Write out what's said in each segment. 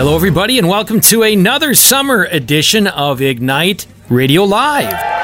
Hello, everybody, and welcome to another summer edition of Ignite Radio Live.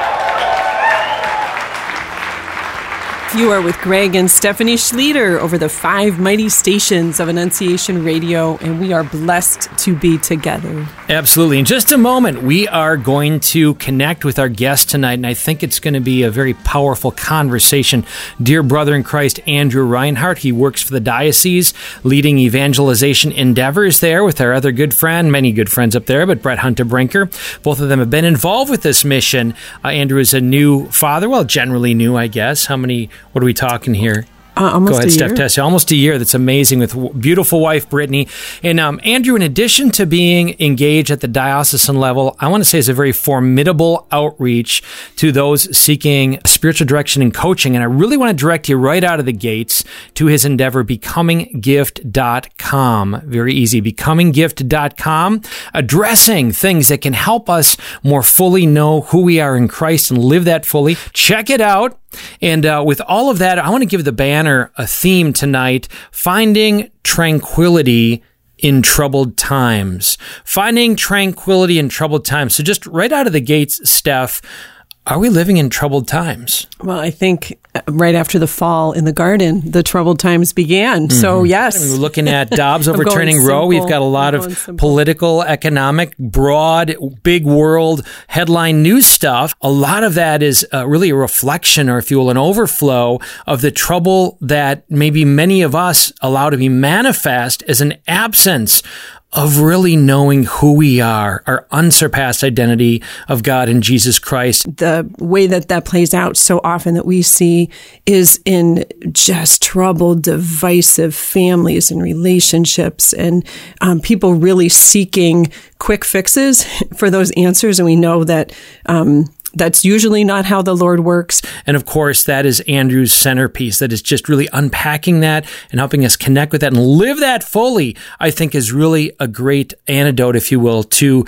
You are with Greg and Stephanie Schlueter over the five mighty stations of Annunciation Radio, and we are blessed to be together. Absolutely. In just a moment, we are going to connect with our guest tonight, and I think it's going to be a very powerful conversation. Dear brother in Christ, Andrew Reinhardt, he works for the diocese, leading evangelization endeavors there with our other good friend, many good friends up there, but Brett Hunter Brinker. Both of them have been involved with this mission. Uh, Andrew is a new father, well, generally new, I guess. How many what are we talking here? Uh, almost Go ahead, a Steph year. Almost a year. That's amazing with beautiful wife Brittany and um, Andrew. In addition to being engaged at the diocesan level, I want to say is a very formidable outreach to those seeking spiritual direction and coaching. And I really want to direct you right out of the gates to his endeavor, becominggift.com. Very easy, becominggift.com, addressing things that can help us more fully know who we are in Christ and live that fully. Check it out. And uh, with all of that, I want to give the banner a theme tonight finding tranquility in troubled times. Finding tranquility in troubled times. So, just right out of the gates, Steph, are we living in troubled times? Well, I think uh, right after the fall in the garden, the troubled times began. So, yes. I mean, we're looking at Dobbs overturning Roe. We've got a lot of simple. political, economic, broad, big world headline news stuff. A lot of that is uh, really a reflection, or if you will, an overflow of the trouble that maybe many of us allow to be manifest as an absence of really knowing who we are, our unsurpassed identity of God in Jesus Christ. the way that that plays out so often that we see is in just troubled, divisive families and relationships, and um, people really seeking quick fixes for those answers. And we know that. Um, that's usually not how the Lord works. And of course, that is Andrew's centerpiece. That is just really unpacking that and helping us connect with that and live that fully, I think is really a great antidote, if you will, to,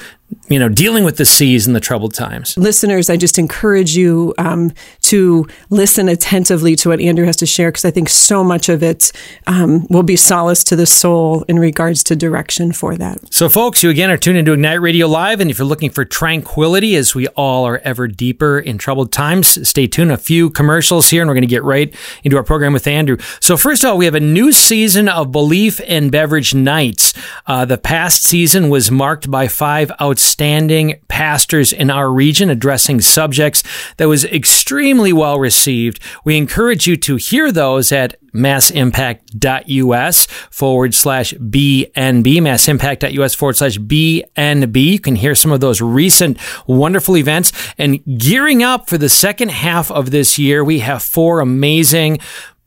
you know, dealing with the seas and the troubled times. listeners, I just encourage you um, to listen attentively to what Andrew has to share because I think so much of it um, will be solace to the soul in regards to direction for that. So, folks, you again are tuned into Ignite Radio Live, and if you're looking for tranquility as we all are ever deeper in troubled times, stay tuned. A few commercials here, and we're going to get right into our program with Andrew. So, first of all, we have a new season of Belief and Beverage Nights. Uh, the past season was marked by five outstanding pastors in our region addressing subjects that was extremely well received. We encourage you to hear those at massimpact.us forward slash BNB, massimpact.us forward slash BNB. You can hear some of those recent wonderful events. And gearing up for the second half of this year, we have four amazing,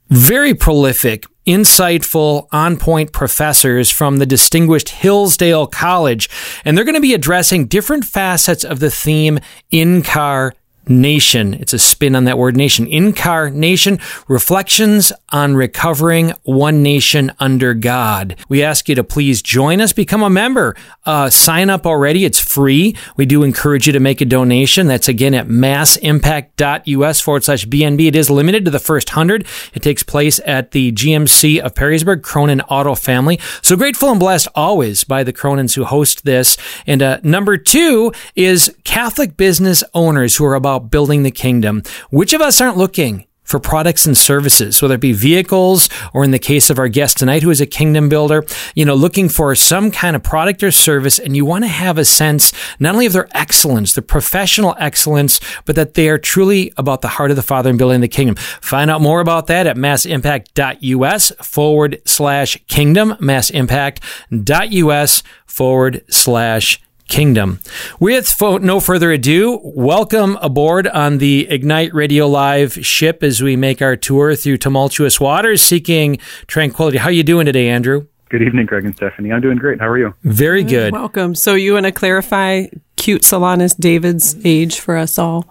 very prolific, insightful, on point professors from the distinguished Hillsdale College. And they're going to be addressing different facets of the theme incarnation. Nation. It's a spin on that word nation. Incarnation, reflections on recovering one nation under God. We ask you to please join us, become a member. Uh, sign up already. It's free. We do encourage you to make a donation. That's again at massimpact.us forward slash BNB. It is limited to the first hundred. It takes place at the GMC of Perrysburg, Cronin Auto Family. So grateful and blessed always by the Cronins who host this. And uh, number two is Catholic business owners who are about building the kingdom. Which of us aren't looking for products and services, whether it be vehicles or in the case of our guest tonight, who is a kingdom builder, you know, looking for some kind of product or service. And you want to have a sense not only of their excellence, their professional excellence, but that they are truly about the heart of the Father and building the kingdom. Find out more about that at massimpact.us forward slash kingdom, massimpact.us forward slash kingdom. With fo- no further ado, welcome aboard on the Ignite Radio Live ship as we make our tour through tumultuous waters seeking tranquility. How are you doing today, Andrew? Good evening, Greg and Stephanie. I'm doing great. How are you? Very good. Welcome. So, you want to clarify cute Solanus David's age for us all?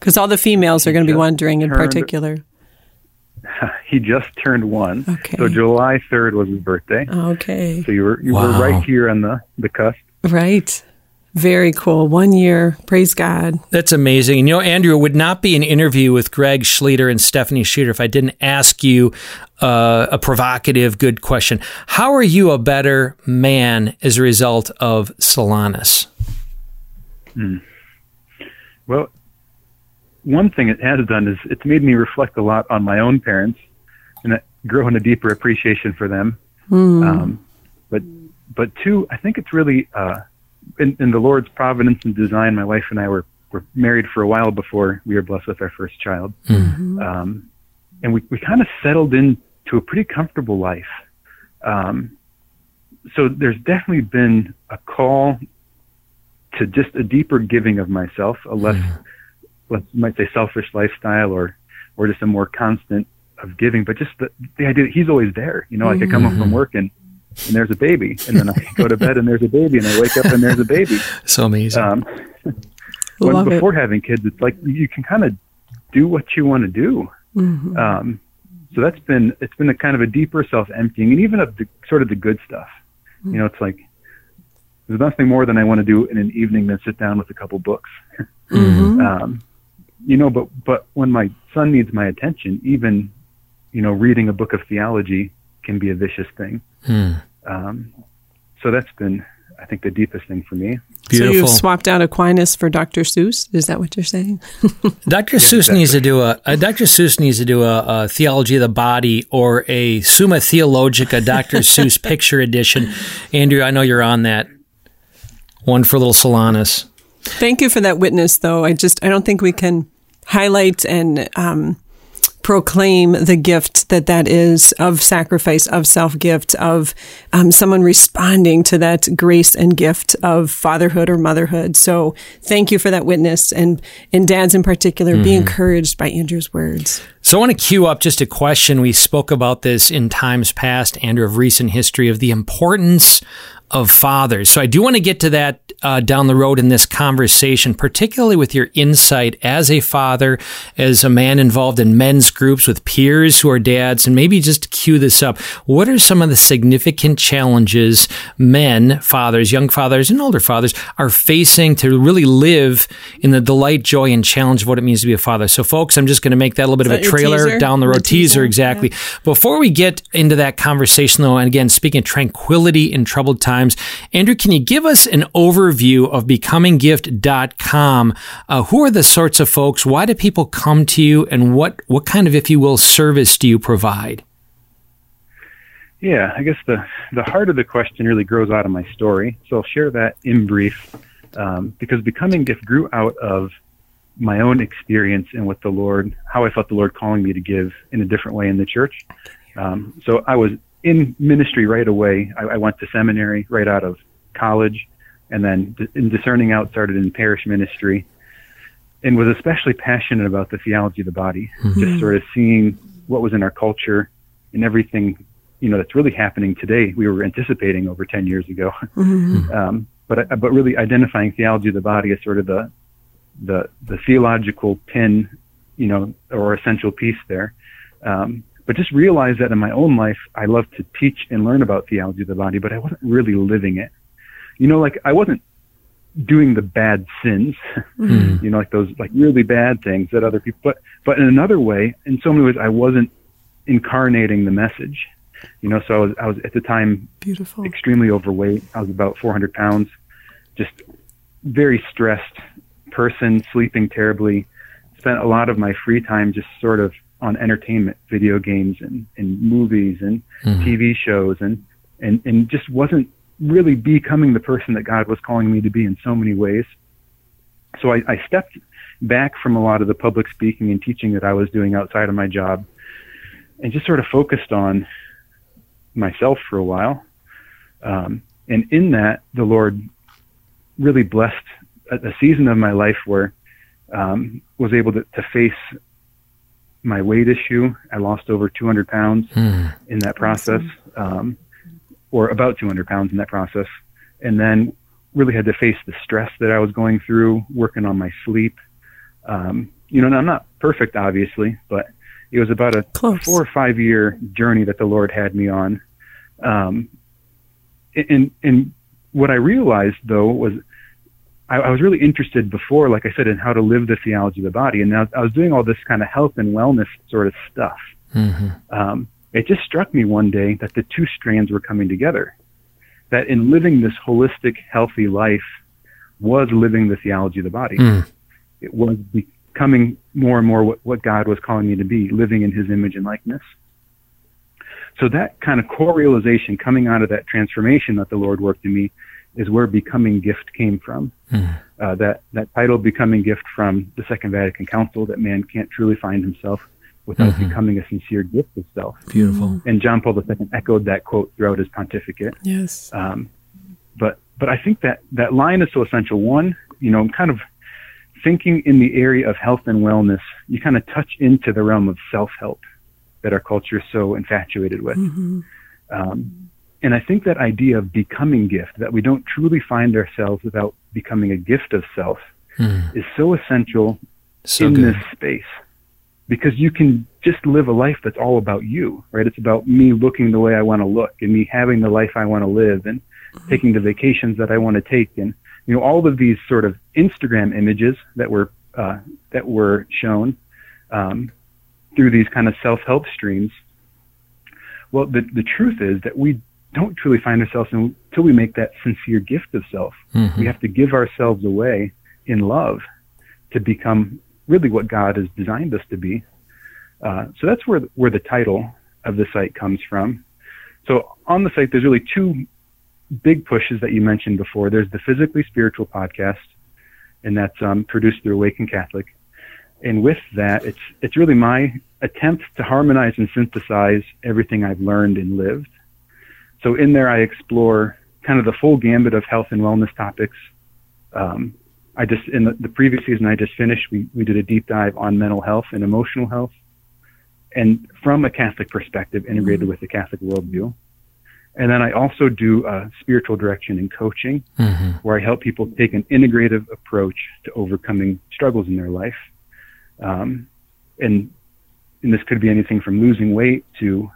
Because all the females are going to be just wondering in turned- particular. He just turned one. Okay. So July 3rd was his birthday. Okay. So you were you Wow. were right here on the the cusp. Right. Very cool. One year. Praise God. That's amazing. You know, Andrew, it would not be an interview with Greg Schlueter and Stephanie Schlueter if I didn't ask you uh, a provocative, good question. How are you a better man as a result of Solanus? Hmm. Well, one thing it has done is it's made me reflect a lot on my own parents and grow in a deeper appreciation for them. Mm. Um, but but two, I think it's really uh, in, in, the Lord's providence and design. My wife and I were were married for a while before we were blessed with our first child, mm-hmm. um, and we we kind of settled into a pretty comfortable life. Um, so there's definitely been a call to just a deeper giving of myself, a less, mm. let might say, selfish lifestyle, or or just a more constant of giving. But just the the idea that he's always there. You know, like I come home from mm-hmm. work and and there's a baby, and then I go to bed and there's a baby, and I wake up and there's a baby. So amazing. Um, when, before it. having kids, it's like you can kind of do what you want to do. Mm-hmm. Um, so that's been it's been a kind of a deeper self emptying, and even of the sort of the good stuff. Mm-hmm. You know, it's like there's nothing more than I want to do in an evening than sit down with a couple books. Mm-hmm. um, you know, but but when my son needs my attention, even you know, reading a book of theology can be a vicious thing. Hmm. Um, so that's been, I think, the deepest thing for me. Beautiful. So you've swapped out Aquinas for Dr. Seuss. Is that what you're saying? Dr. Seuss exactly. needs to do a, a, Dr. Seuss needs to do a, a, theology of the body or a Summa Theologica Dr. Seuss picture edition. Andrew, I know you're on that. One for little Solanus. Thank you for that witness, though. I just I don't think we can highlight and um, proclaim the gift that that is of sacrifice, of self gift, of um, someone responding to that grace and gift of fatherhood or motherhood. So thank you for that witness, and and dads in particular, mm-hmm. be encouraged by Andrew's words. So I want to cue up just a question. We spoke about this in times past, Andrew, of recent history of the importance of fathers. So I do want to get to that uh, down the road in this conversation, particularly with your insight as a father, as a man involved in men's groups with peers who are dads, and maybe just cue this up. What are some of the significant challenges men, fathers, young fathers, and older fathers are facing to really live in the delight, joy, and challenge of what it means to be a father? So, folks, I'm just going to make that a little bit of a trailer down the road, the teaser, teaser, exactly. Yeah. Before we get into that conversation, though, and again, speaking of tranquility in troubled times, times. Andrew, can you give us an overview of becominggift.com? Uh, who are the sorts of folks? Why do people come to you? And what, what kind of, if you will, service do you provide? Yeah, I guess the, the heart of the question really grows out of my story. So I'll share that in brief um, because Becoming Gift grew out of my own experience and what the Lord, how I felt the Lord calling me to give in a different way in the church. Um, so I was in ministry right away. I, I went to seminary right out of college, and then in discerning out started in parish ministry, and was especially passionate about the theology of the body. Mm-hmm. Just sort of seeing what was in our culture and everything, you know, that's really happening today. We were anticipating over ten years ago, mm-hmm. um, but but really identifying theology of the body as sort of the the the theological pin, you know, or essential piece there. Um, but just realize that in my own life, I love to teach and learn about theology of the body, but I wasn't really living it. You know, like I wasn't doing the bad sins, mm. you know, like those like really bad things that other people, but, but in another way, in so many ways, I wasn't incarnating the message. You know, so I was, I was at the time Beautiful. extremely overweight. I was about 400 pounds, just very stressed person, sleeping terribly. Spent a lot of my free time just sort of on entertainment, video games and, and movies and mm-hmm. TV shows and, and, and just wasn't really becoming the person that God was calling me to be in so many ways. So I, I stepped back from a lot of the public speaking and teaching that I was doing outside of my job and just sort of focused on myself for a while. Um, and in that, the Lord really blessed a, a season of my life where um, was able to, to face my weight issue. I lost over 200 pounds mm. in that process, um, or about 200 pounds in that process. And then really had to face the stress that I was going through, working on my sleep. Um, you know, I'm not perfect, obviously, but it was about a Close. four or five year journey that the Lord had me on. Um, and, and what I realized though was I, I, was really interested before, like I said, in how to live the theology of the body. And I, I was doing all this kind of health and wellness sort of stuff. Mm-hmm. Um, it just struck me one day that the two strands were coming together. That in living this holistic, healthy life was living the theology of the body. Mm. It was becoming more and more what, what God was calling me to be, living in his image and likeness. So that kind of core realization coming out of that transformation that the Lord worked in me is where becoming gift came from. Mm. Uh, that that title, becoming gift, from the Second Vatican Council, that man can't truly find himself without mm-hmm. becoming a sincere gift of self. Beautiful. And John Paul II echoed that quote throughout his pontificate. Yes. Um, but but I think that that line is so essential. One, you know, I'm kind of thinking in the area of health and wellness, you kind of touch into the realm of self help that our culture is so infatuated with. Mm-hmm. Um, and I think that idea of becoming gift, that we don't truly find ourselves without becoming a gift of self, mm. is so essential so in good. this space. Because you can just live a life that's all about you, right? It's about me looking the way I want to look and me having the life I want to live and mm-hmm. taking the vacations that I want to take and you know all of these sort of Instagram images that were uh, that were shown um, through these kind of self-help streams. Well, the the truth is that we don't truly find ourselves until we make that sincere gift of self. Mm-hmm. We have to give ourselves away in love to become really what God has designed us to be. Uh, so that's where where the title of the site comes from. So on the site, there's really two big pushes that you mentioned before. There's the Physically Spiritual podcast, and that's um, produced through Awaken Catholic. And with that, it's it's really my attempt to harmonize and synthesize everything I've learned and lived. So in there, I explore kind of the full gambit of health and wellness topics. Um, I just in the, the previous season I just finished, we we did a deep dive on mental health and emotional health, and from a Catholic perspective, integrated mm-hmm. with the Catholic worldview. And then I also do uh, spiritual direction and coaching, mm-hmm. where I help people take an integrative approach to overcoming struggles in their life. Um, and, and this could be anything from losing weight to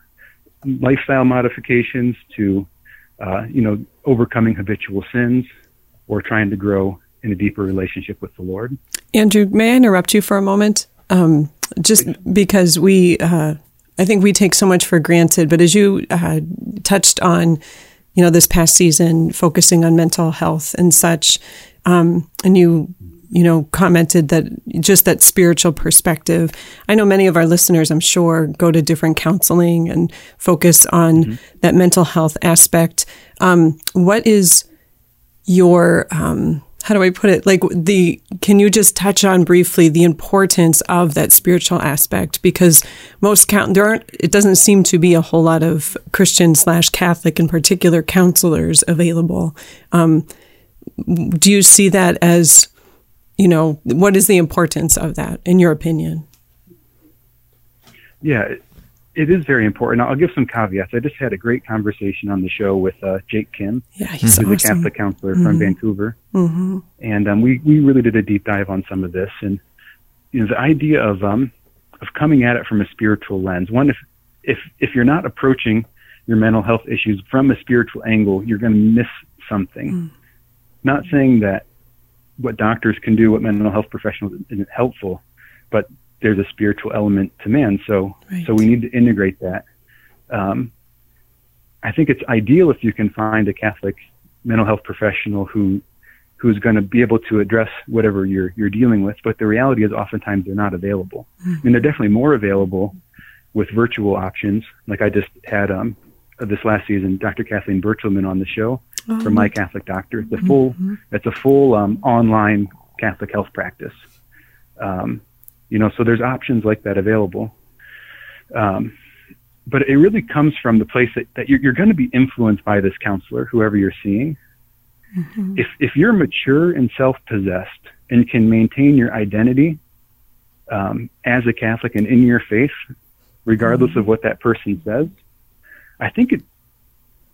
lifestyle modifications to, uh, you know, overcoming habitual sins or trying to grow in a deeper relationship with the Lord. Andrew, may I interrupt you for a moment? Um, just because we, uh, I think we take so much for granted. But as you uh, touched on, you know, this past season, focusing on mental health and such, um, and you, you know, commented that just that spiritual perspective. I know many of our listeners, I'm sure, go to different counseling and focus on mm-hmm. that mental health aspect. Um, what is your um, how do I put it? Like the, can you just touch on briefly the importance of that spiritual aspect? Because most count, there aren't, it doesn't seem to be a whole lot of Christian slash Catholic in particular counselors available. Um, do you see that as, you know, what is the importance of that in your opinion? Yeah, it is very important. I'll give some caveats. I just had a great conversation on the show with uh, Jake Khym, yeah, he's who's awesome. a Catholic counselor mm-hmm. from Vancouver, mm-hmm. and um, we we really did a deep dive on some of this, and you know the idea of um of coming at it from a spiritual lens. One, if if if you're not approaching your mental health issues from a spiritual angle, you're going to miss something. Mm. Not saying that what doctors can do, what mental health professionals isn't helpful, but there's a spiritual element to man. So right. so we need to integrate that. Um, I think it's ideal if you can find a Catholic mental health professional who who's going to be able to address whatever you're you're dealing with. But the reality is, oftentimes they're not available. Mm-hmm. I mean, they're definitely more available with virtual options. Like I just had um, this last season, Dr. Kathleen Berchelmann on the show oh, from My Catholic Doctor. It's a full mm-hmm. it's a full um, online Catholic health practice. Um, you know, so there's options like that available. Um, but it really comes from the place that, that you're, you're going to be influenced by this counselor, whoever you're seeing. Mm-hmm. If, if you're mature and self-possessed and can maintain your identity um, as a Catholic and in your faith, regardless mm-hmm. of what that person says, I think it,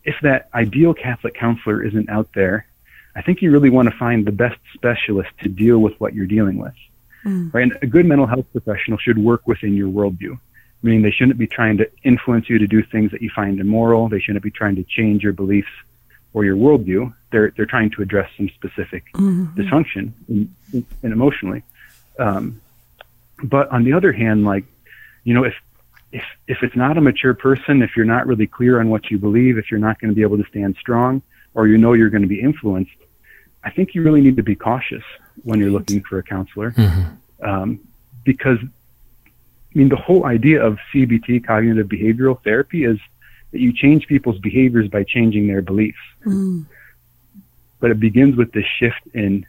if that ideal Catholic counselor isn't out there, I think you really want to find the best specialist to deal with what you're dealing with. Mm. Right? And a good mental health professional should work within your worldview, meaning they shouldn't be trying to influence you to do things that you find immoral. They shouldn't be trying to change your beliefs or your worldview. They're they're trying to address some specific mm-hmm. dysfunction in, in, in emotionally. Um, but on the other hand, like you know, if if if it's not a mature person, if you're not really clear on what you believe, if you're not going to be able to stand strong, or you know you're going to be influenced, I think you really need to be cautious when you're looking for a counselor, mm-hmm. um, because I mean the whole idea of CBT, cognitive behavioral therapy, is that you change people's behaviors by changing their beliefs. Mm. But it begins with this shift in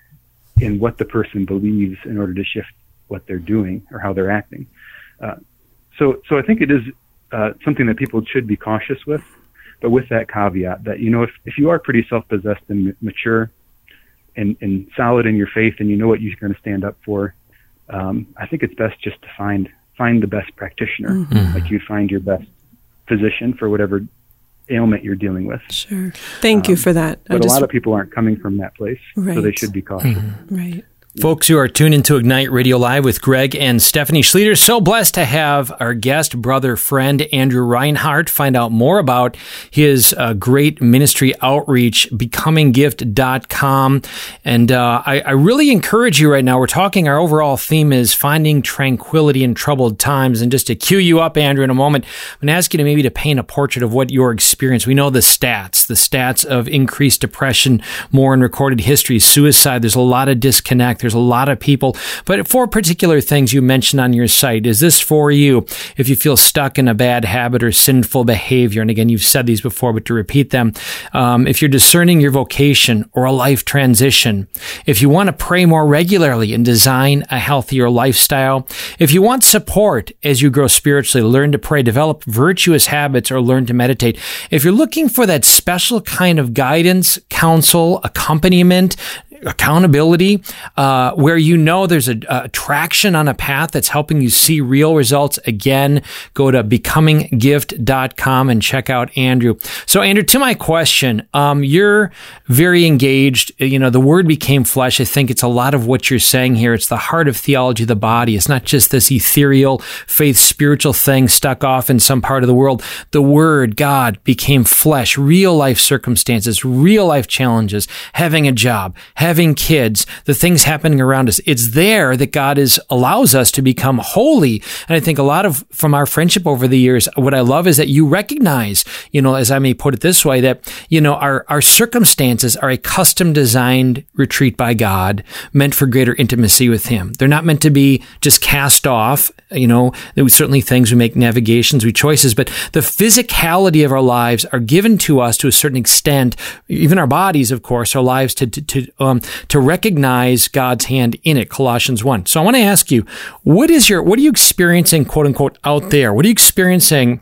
in what the person believes in order to shift what they're doing or how they're acting. Uh, so, so I think it is uh, something that people should be cautious with, but with that caveat that you know if if you are pretty self-possessed and mature, and and solid in your faith, and you know what you're going to stand up for, um, I think it's best just to find find the best practitioner, mm-hmm. like you find your best physician for whatever ailment you're dealing with. Sure. Thank um, you for that. But just, a lot of people aren't coming from that place, right. so they should be cautious. Mm-hmm. Right. Folks who are tuned into Ignite Radio Live with Greg and Stephanie Schlueter, so blessed to have our guest, brother, friend, Andrew Reinhardt, find out more about his uh, great ministry outreach, becominggift.com. And uh, I, I, really encourage you right now. We're talking, our overall theme is finding tranquility in troubled times. And just to cue you up, Andrew, in a moment, I'm going to ask you to maybe to paint a portrait of what your experience. We know the stats, the stats of increased depression, more in recorded history, suicide. There's a lot of disconnect. There's a lot of people, but four particular things you mentioned on your site, is this for you if you feel stuck in a bad habit or sinful behavior? And again, you've said these before, but to repeat them, um, if you're discerning your vocation or a life transition, if you want to pray more regularly and design a healthier lifestyle, if you want support as you grow spiritually, learn to pray, develop virtuous habits, or learn to meditate, if you're looking for that special kind of guidance, counsel, accompaniment, accountability, uh, where you know there's a, a, traction on a path that's helping you see real results. Again, go to becominggift.com and check out Andrew. So, Andrew, to my question, um, you're very engaged. You know, the word became flesh. I think it's a lot of what you're saying here. It's the heart of theology of the body. It's not just this ethereal faith, spiritual thing stuck off in some part of the world. The word, God, became flesh, real life circumstances, real life challenges, having a job, having having kids, the things happening around us. It's there that God is allows us to become holy. And I think a lot of from our friendship over the years, what I love is that you recognize, you know, as I may put it this way, that, you know, our, our circumstances are a custom designed retreat by God meant for greater intimacy with Him. They're not meant to be just cast off. You know, there certainly things we make navigations, we choices, but the physicality of our lives are given to us to a certain extent, even our bodies, of course, our lives to, to, to um, to recognize God's hand in it. Colossians 1. So I want to ask you, what is your, what are you experiencing, quote unquote, out there? What are you experiencing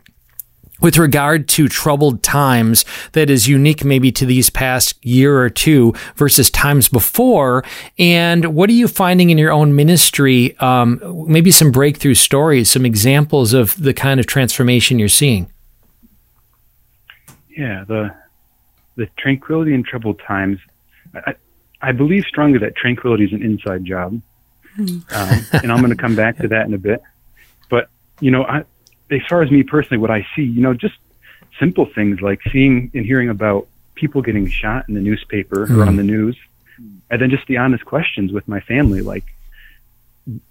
with regard to troubled times that is unique maybe to these past year or two versus times before? And what are you finding in your own ministry? Um, maybe some breakthrough stories, some examples of the kind of transformation you're seeing. Yeah, the the tranquility in troubled times. I believe strongly that tranquility is an inside job. Hmm. Um, and I'm going to come back to that in a bit. But, you know, I, as far as me personally, what I see, you know, just simple things like seeing and hearing about people getting shot in the newspaper mm. or on the news. And then just the honest questions with my family, like,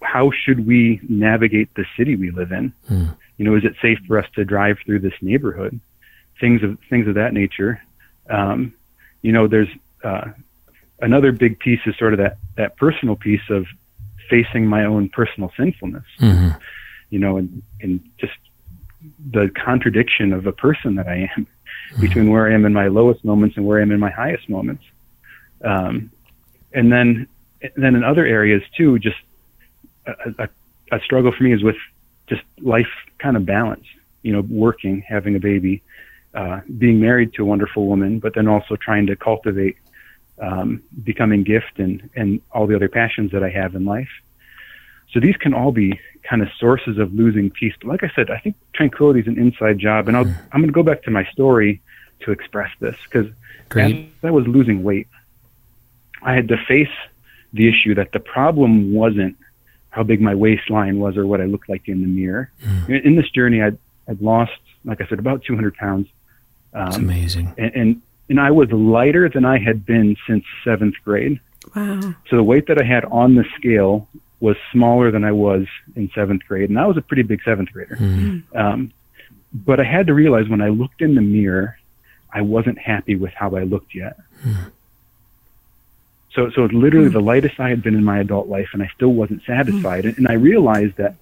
how should we navigate the city we live in? Mm. You know, is it safe for us to drive through this neighborhood? Things of things of that nature. Um, you know, there's uh, another big piece is sort of that that personal piece of facing my own personal sinfulness. Mm-hmm. You know, and and just the contradiction of a person that I am mm-hmm. between where I am in my lowest moments and where I am in my highest moments. Um, and then then in other areas too, just a, a, a struggle for me is with just life kind of balance. You know, working, having a baby, uh, being married to a wonderful woman, but then also trying to cultivate um, becoming gift and, and all the other passions that I have in life. So these can all be kind of sources of losing peace. But like I said, I think tranquility is an inside job. And I'll, mm. I'm going to go back to my story to express this because I was losing weight, I had to face the issue that the problem wasn't how big my waistline was or what I looked like in the mirror. Mm. In this journey, I'd, I'd lost, like I said, about 200 pounds. Um, That's amazing. And, and and I was lighter than I had been since seventh grade. Wow. So the weight that I had on the scale was smaller than I was in seventh grade, and I was a pretty big seventh grader. Mm-hmm. Um, but I had to realize when I looked in the mirror, I wasn't happy with how I looked yet. Mm-hmm. So, so it's literally the lightest I had been in my adult life, and I still wasn't satisfied. And, and I realized that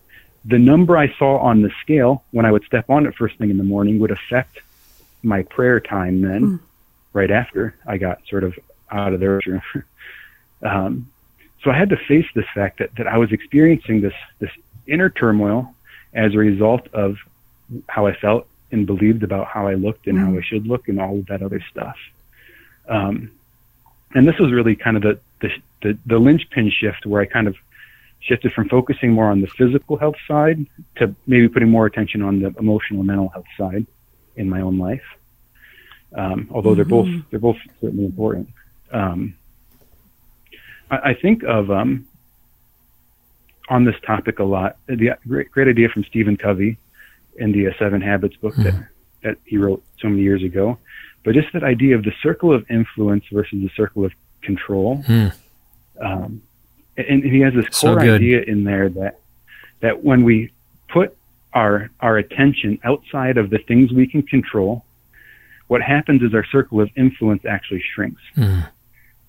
the number I saw on the scale when I would step on it first thing in the morning would affect my prayer time then, right after I got sort of out of there. um, so I had to face this fact that, that I was experiencing this this inner turmoil as a result of how I felt and believed about how I looked and how I should look and all of that other stuff. Um, and this was really kind of the, the the the linchpin shift where I kind of shifted from focusing more on the physical health side to maybe putting more attention on the emotional and mental health side in my own life. Um, although they're both they're both certainly important. Um, I, I think of um, on this topic a lot. The great, great idea from Stephen Covey in the uh, Seven Habits book that that he wrote so many years ago. But just that idea of the circle of influence versus the circle of control. Um, and, and he has this So core good. idea in there that that when we put our our attention outside of the things we can control, what happens is our circle of influence actually shrinks. Hmm.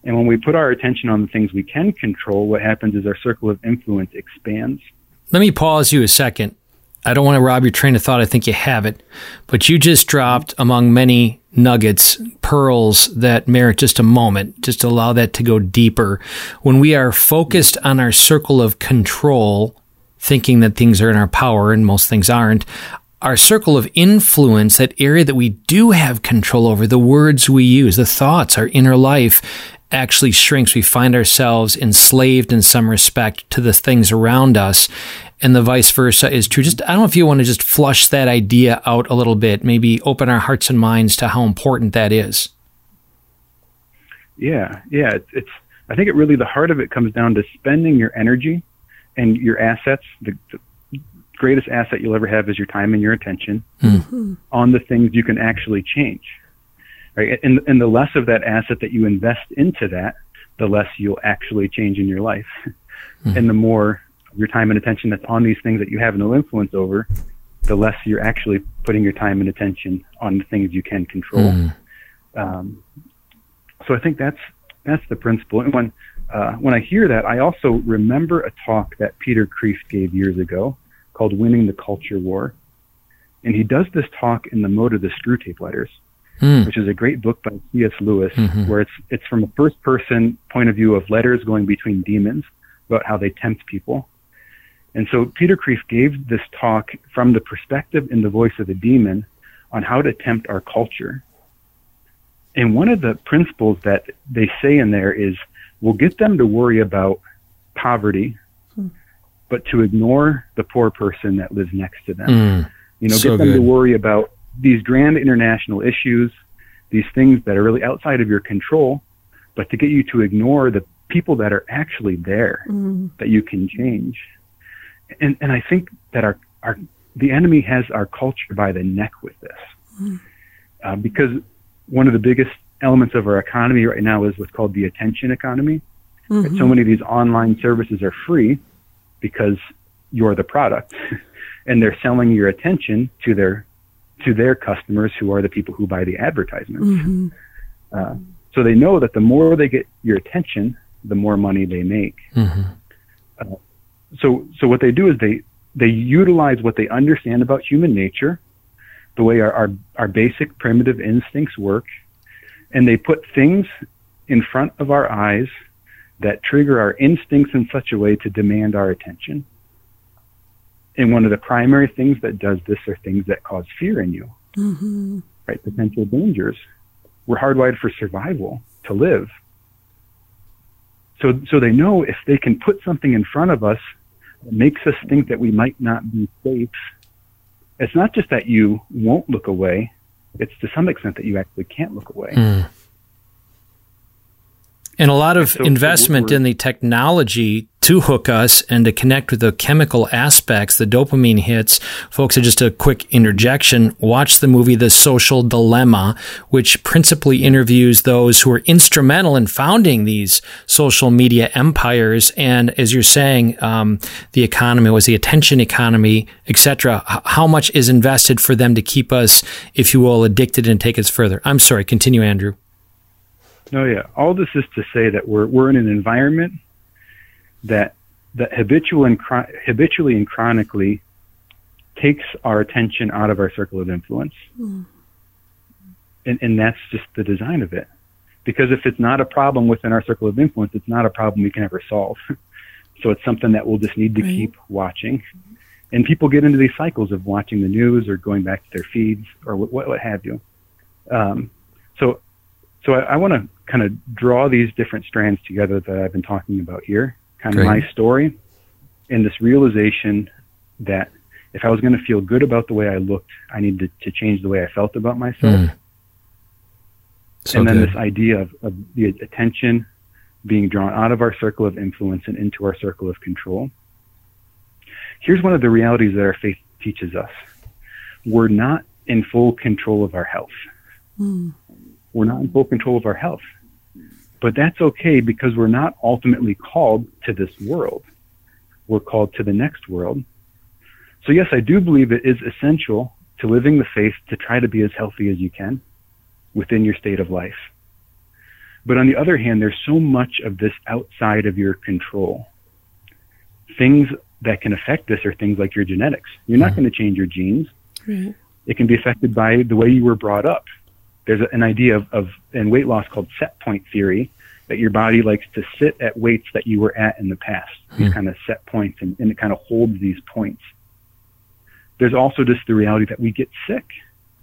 And when we put our attention on the things we can control, what happens is our circle of influence expands. Let me pause you a second. I don't want to rob your train of thought. I think you have it. But you just dropped, among many nuggets, pearls that merit just a moment, just allow that to go deeper. When we are focused on our circle of control, thinking that things are in our power and most things aren't, our circle of influence, that area that we do have control over, the words we use, the thoughts, our inner life, actually shrinks. We find ourselves enslaved in some respect to the things around us. And the vice versa is true. Just, I don't know if you want to just flush that idea out a little bit, maybe open our hearts and minds to how important that is. Yeah, yeah. It's, it's I think it really the heart of it comes down to spending your energy and your assets. The, the greatest asset you'll ever have is your time and your attention on the things you can actually change. Right, and and the less of that asset that you invest into that, the less you'll actually change in your life, and the more your time and attention that's on these things that you have no influence over, the less you're actually putting your time and attention on the things you can control. Um, so I think that's that's the principle. And when uh, when I hear that, I also remember a talk that Peter Kreeft gave years ago called "Winning the Culture War," and he does this talk in the mode of the Screwtape Letters, hmm. which is a great book by C.S. Lewis, mm-hmm. where it's it's from a first person point of view of letters going between demons about how they tempt people. And so Peter Kreeft gave this talk from the perspective and the voice of a demon on how to tempt our culture. And one of the principles that they say in there is we'll get them to worry about poverty, but to ignore the poor person that lives next to them. Mm. You know, So get them to worry about these grand international issues, these things that are really outside of your control, but to get you to ignore the people that are actually there mm. that you can change. And and I think that our our the enemy has our culture by the neck with this, mm. uh, because one of the biggest elements of our economy right now is what's called the attention economy. Mm-hmm. Right? So many of these online services are free because you're the product, and they're selling your attention to their to their customers who are the people who buy the advertisements. Uh, so they know that the more they get your attention, the more money they make. Uh, so so what they do is they they utilize what they understand about human nature, the way our, our, our basic primitive instincts work, and they put things in front of our eyes that trigger our instincts in such a way to demand our attention. And one of the primary things that does this are things that cause fear in you, mm-hmm. right? Potential dangers. We're hardwired for survival to live. So, so they know if they can put something in front of us that makes us think that we might not be safe, it's not just that you won't look away, it's to some extent that you actually can't look away. Hmm. And a lot of So- investment in the technology to hook us and to connect with the chemical aspects, the dopamine hits. Folks, just a quick interjection. Watch the movie The Social Dilemma, which principally interviews those who are instrumental in founding these social media empires. And as you're saying, um, the economy was the attention economy, etc. How much is invested for them to keep us, if you will, addicted and take us further? I'm sorry. Continue, Andrew. No, yeah. All this is to say that we're we're in an environment that that habitual and habitually and chronically takes our attention out of our circle of influence. Mm. And and that's just the design of it. Because if it's not a problem within our circle of influence, it's not a problem we can ever solve. so it's something that we'll just need to right. keep watching. And people get into these cycles of watching the news or going back to their feeds or what, what, what have you. Um, so so I, I want to kind of draw these different strands together that I've been talking about here, kind of my story, and this realization that if I was going to feel good about the way I looked, I needed to change the way I felt about myself. Mm. So and then good. this idea of, of the attention being drawn out of our circle of influence and into our circle of control. Here's one of the realities that our faith teaches us. We're not in full control of our health. Mm. We're not in full control of our health. But that's okay because we're not ultimately called to this world. We're called to the next world. So, yes, I do believe it is essential to living the faith to try to be as healthy as you can within your state of life. But on the other hand, there's so much of this outside of your control. Things that can affect this are things like your genetics. You're not mm-hmm. going to change your genes. Right. It can be affected by the way you were brought up there's an idea of, of in weight loss called set point theory that your body likes to sit at weights that you were at in the past, these hmm. kind of set points, and, and it kind of holds these points. There's also just the reality that we get sick,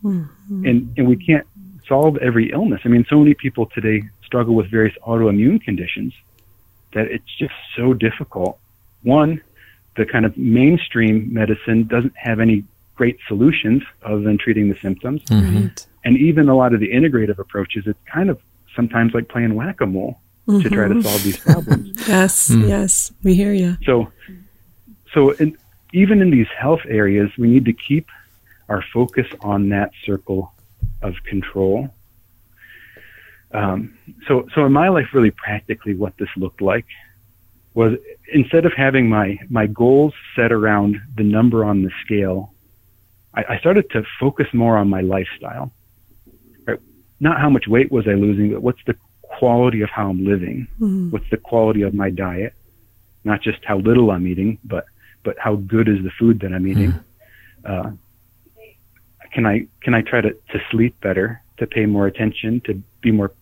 mm-hmm. and and we can't solve every illness. I mean, so many people today struggle with various autoimmune conditions that it's just so difficult. One, the kind of mainstream medicine doesn't have any great solutions other than treating the symptoms. Mm-hmm. And even a lot of the integrative approaches, it's kind of sometimes like playing whack a mole mm-hmm. to try to solve these problems. yes, mm. yes, we hear you. So, so in, even in these health areas, we need to keep our focus on that circle of control. Um, so, so in my life, really practically, what this looked like was instead of having my my goals set around the number on the scale I, I started to focus more on my lifestyle. Right? Not how much weight was I losing, but what's the quality of how I'm living? Mm-hmm. What's the quality of my diet? Not just how little I'm eating, but but how good is the food that I'm eating? Mm-hmm. Uh, can I can I try to, to sleep better, to pay more attention, to be more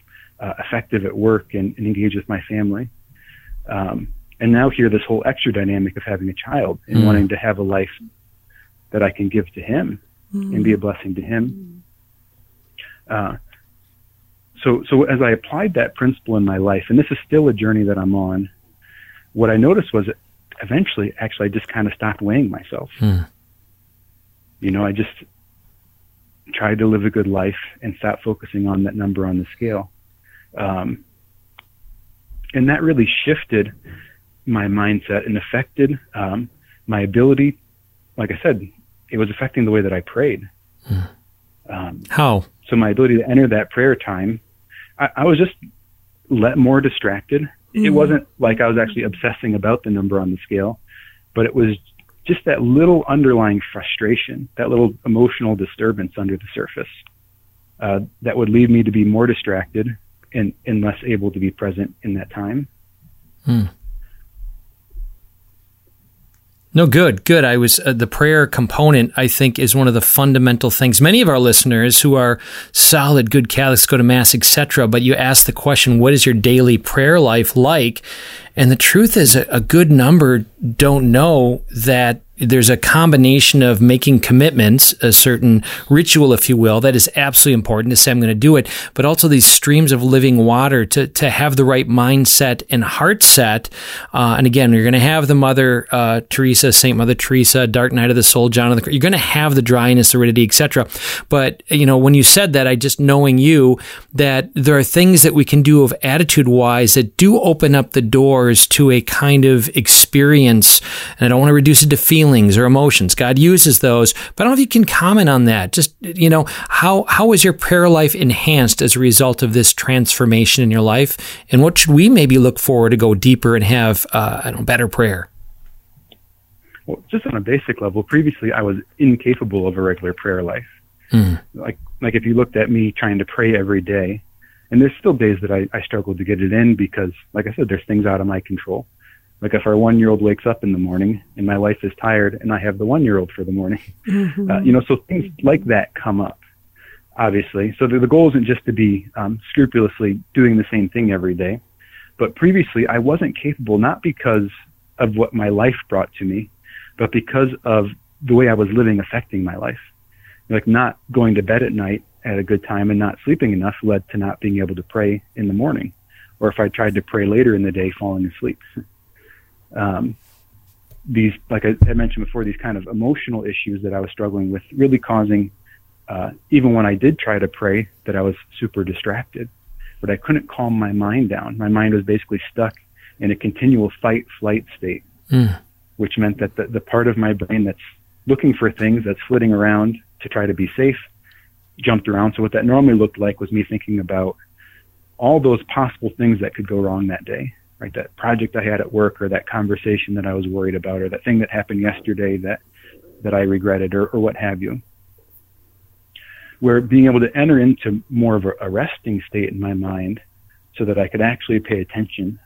uh, effective at work and, and, engage with my family? Um, and now here, this whole extra dynamic of having a child and mm. wanting to have a life that I can give to him mm. and be a blessing to him. Uh, so, so as I applied that principle in my life, and this is still a journey that I'm on, what I noticed was eventually, actually, I just kind of stopped weighing myself. Mm. You know, I just tried to live a good life and stop focusing on that number on the scale. Um, and that really shifted my mindset and affected um, my ability, like I said, it was affecting the way that I prayed. Hmm. Um, How? So my ability to enter that prayer time, I, I was just let more distracted. Mm-hmm. It wasn't like I was actually obsessing about the number on the scale, but it was just that little underlying frustration, that little emotional disturbance under the surface uh, that would lead me to be more distracted and, and less able to be present in that time. Hmm. No, good, good. I was uh, the prayer component. I think is one of the fundamental things. Many of our listeners who are solid, good Catholics go to mass, etc. But you ask the question, "What is your daily prayer life like?" And the truth is, a, a good number don't know that there's a combination of making commitments, a certain ritual, if you will, that is absolutely important to say I'm going to do it, but also these streams of living water to to have the right mindset and heart set. Uh, and again, you're going to have the Mother uh, Teresa, Saint Mother Teresa, Dark Night of the Soul, John of the. You're going to have the dryness, aridity, etc. But you know, when you said that, I just knowing you that there are things that we can do of attitude wise that do open up the doors to a kind of experience. And I don't want to reduce it to feeling feelings or emotions. God uses those, but I don't know if you can comment on that. Just, you know, how, how is your prayer life enhanced as a result of this transformation in your life? And what should we maybe look for to go deeper and have, uh, I don't know, better prayer? Well, just on a basic level, previously I was incapable of a regular prayer life. Mm. Like, like if you looked at me trying to pray every day, and there's still days that I, I struggle to get it in because, like I said, there's things out of my control. Like if our one year old wakes up in the morning and my wife is tired and I have the one year old for the morning, mm-hmm. uh, you know, so things like that come up, obviously. So the, the goal isn't just to be um, scrupulously doing the same thing every day. But previously, I wasn't capable, not because of what my life brought to me, but because of the way I was living affecting my life. Like not going to bed at night at a good time and not sleeping enough led to not being able to pray in the morning. Or if I tried to pray later in the day, falling asleep. um, these, like I, I mentioned before, these kind of emotional issues that I was struggling with, really causing, uh, even when I did try to pray, that I was super distracted, but I couldn't calm my mind down. My mind was basically stuck in a continual fight flight state, mm. which meant that the, the part of my brain that's looking for things, that's flitting around to try to be safe, jumped around. So what that normally looked like was me thinking about all those possible things that could go wrong that day right? That project I had at work or that conversation that I was worried about or that thing that happened yesterday that, that I regretted or, or what have you. Where being able to enter into more of a, resting state in my mind so that I could actually pay attention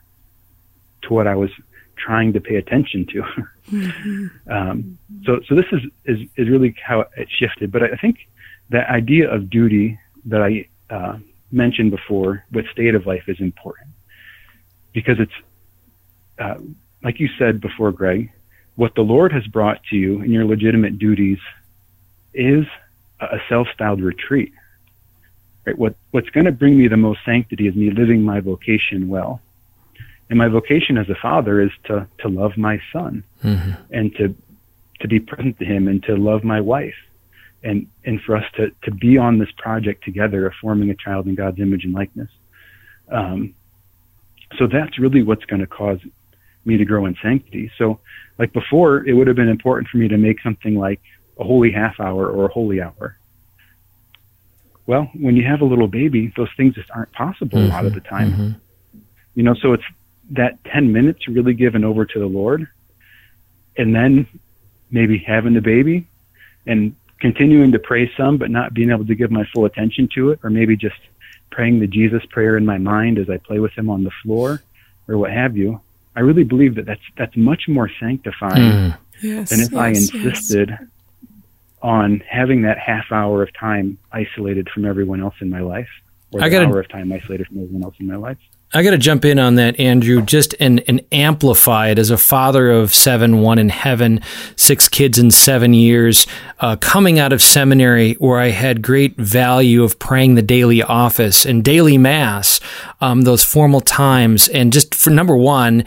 to what I was trying to pay attention to. mm-hmm. um, so, so this is, is, is really how it shifted. But I think that idea of duty that I uh, mentioned before with state of life is important because it's uh, like you said before, Greg. What the Lord has brought to you in your legitimate duties is a self-styled retreat. Right? What what's going to bring me the most sanctity is me living my vocation well. And my vocation as a father is to to love my son mm-hmm. and to to be present to him and to love my wife and and for us to to be on this project together of forming a child in God's image and likeness. Um, so that's really what's going to cause me to grow in sanctity. So, like before, it would have been important for me to make something like a holy half hour or a holy hour. Well, when you have a little baby, those things just aren't possible mm-hmm, a lot of the mm-hmm. time. Mm-hmm. You know, so it's that 10 minutes really given over to the Lord and then maybe having the baby and continuing to pray some, but not being able to give my full attention to it, or maybe just praying the Jesus prayer in my mind as I play with him on the floor or what have you, I really believe that that's that's much more sanctifying mm. yes, than if yes, I insisted yes. on having that half hour of time isolated from everyone else in my life, or I got hour of time isolated from everyone else in my life. I got to jump in on that, Andrew, just and, amplify it as a father of seven, one in heaven, six kids in seven years, uh, coming out of seminary where I had great value of praying the daily office and daily mass, um, those formal times. And just for number one,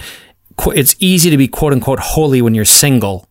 it's easy to be quote unquote holy when you're single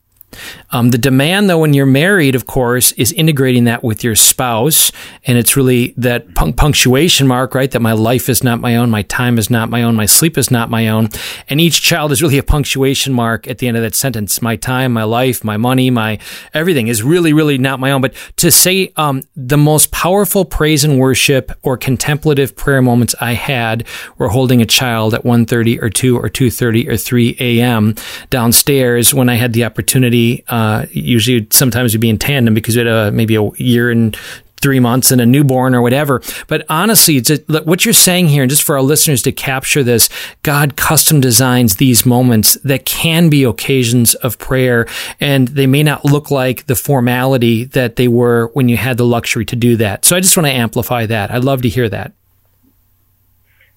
um, the demand, though, when you're married, of course, is integrating that with your spouse. And it's really that punctuation mark, right? That my life is not my own, my time is not my own, my sleep is not my own. And each child is really a punctuation mark at the end of that sentence. My time, my life, my money, my everything is really, really not my own. But to say um, the most powerful praise and worship or contemplative prayer moments I had were holding a child at 1.30 or 2 or 2.30 or 3 a.m. downstairs when I had the opportunity uh, usually, sometimes we'd be in tandem because we had a, maybe a year and three months and a newborn or whatever. But honestly, a, what you're saying here, and just for our listeners to capture this, God custom designs these moments that can be occasions of prayer, and they may not look like the formality that they were when you had the luxury to do that. So I just want to amplify that. I'd love to hear that.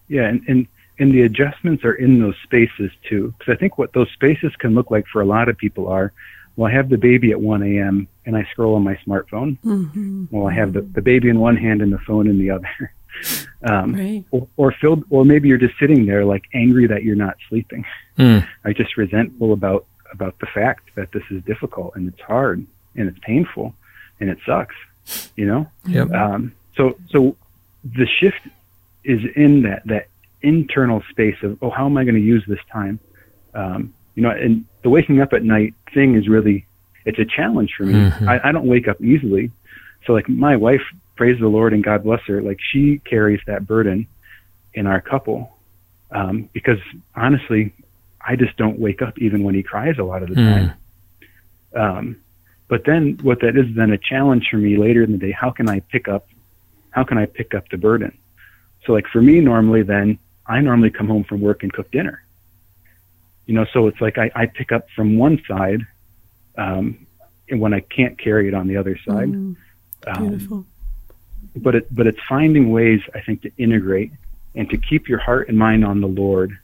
Yeah, and, and and the adjustments are in those spaces too, because I think what those spaces can look like for a lot of people are well, I have the baby at 1 a.m. and I scroll on my smartphone. Mm-hmm. Well, I have the, the baby in one hand and the phone in the other. um, right. or, or filled, or maybe you're just sitting there like angry that you're not sleeping. Mm. I just resentful about about the fact that this is difficult and it's hard and it's painful and it sucks. You know. Yep. Um, so so the shift is in that that internal space of oh how am I going to use this time. Um, you know, and the waking up at night thing is really it's a challenge for me. Mm-hmm. I, I don't wake up easily. So like my wife, praise the Lord and God bless her, like she carries that burden in our couple. Um, because honestly, I just don't wake up even when he cries a lot of the mm. time. Um, but then what that is then a challenge for me later in the day, how can I pick up, how can I pick up the burden? So like for me, normally then I normally come home from work and cook dinner you know, so it's like I, I pick up from one side, um, and when I can't carry it on the other side. Mm, beautiful. Um, but it, but it's finding ways, I think, to integrate and to keep your heart and mind on the Lord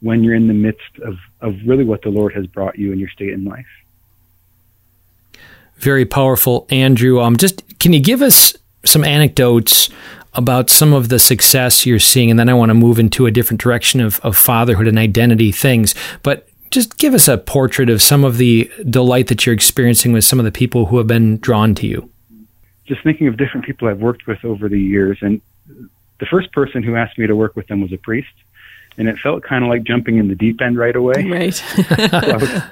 when you're in the midst of, of really what the Lord has brought you in your state in life. Very powerful, Andrew. Um, just can you give us some anecdotes about some of the success you're seeing, and then I want to move into a different direction of, of fatherhood and identity things. But just give us a portrait of some of the delight that you're experiencing with some of the people who have been drawn to you. Just thinking of different people I've worked with over the years, and the first person who asked me to work with them was a priest, and it felt kind of like jumping in the deep end right away. Right. so I, was,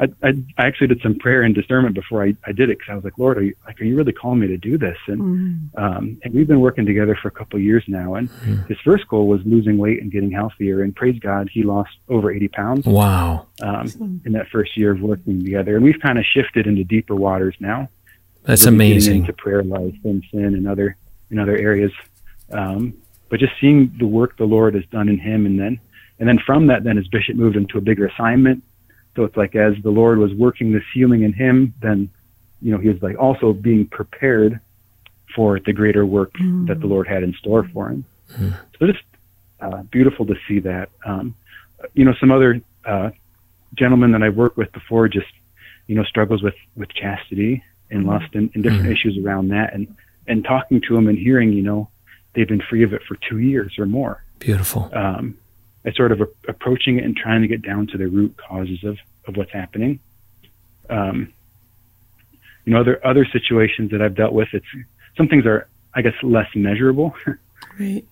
I, I, I actually did some prayer and discernment before I, I did it because I was like, Lord, are you like, are you really calling me to do this? And mm. um, and we've been working together for a couple of years now. And mm. his first goal was losing weight and getting healthier. And praise God, he lost over 80 pounds. Wow! Um, in that first year of working together, and we've kind of shifted into deeper waters now. That's really amazing. Into prayer life and sin and other in other areas. Um, but just seeing the work the Lord has done in him, and then and then from that, then as Bishop moved into a bigger assignment so it's like as the Lord was working this healing in him, then, you know, he was like also being prepared for the greater work mm. that the Lord had in store for him. Mm. So just uh, beautiful to see that. Um, you know, some other uh, gentlemen that I've worked with before just, you know, struggles with with chastity and lust and, and different mm. issues around that, and and talking to them and hearing, you know, they've been free of it for two years or more. Beautiful. Um, it's sort of a, approaching it and trying to get down to the root causes of, of what's happening. Um, you know, other other situations that I've dealt with, it's some things are, I guess, less measurable. right.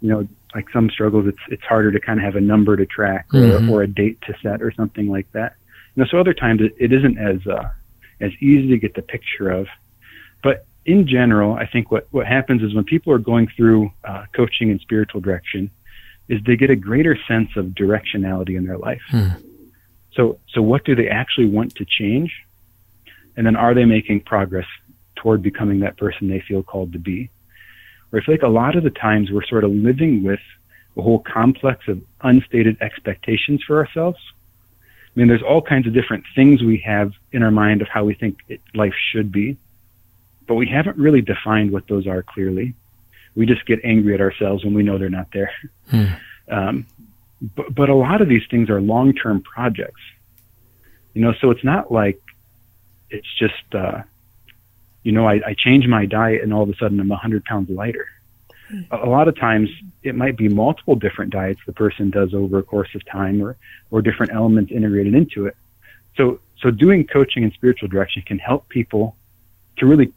You know, like some struggles, it's it's harder to kind of have a number to track or, mm-hmm. or a date to set or something like that. You know, so other times it, it isn't as uh, as easy to get the picture of. But in general, I think what what happens is when people are going through uh, coaching and spiritual direction, is they get a greater sense of directionality in their life. Hmm. So, so what do they actually want to change? And then are they making progress toward becoming that person they feel called to be? Or I feel like a lot of the times we're sort of living with a whole complex of unstated expectations for ourselves. I mean, there's all kinds of different things we have in our mind of how we think it, life should be, but we haven't really defined what those are clearly we just get angry at ourselves when we know they're not there. Hmm. Um, but, but a lot of these things are long-term projects, you know, so it's not like it's just, uh, you know, I, I change my diet and all of a sudden I'm a hundred pounds lighter. Hmm. A, a lot of times it might be multiple different diets the person does over a course of time or, or different elements integrated into it. So, so doing coaching and spiritual direction can help people to really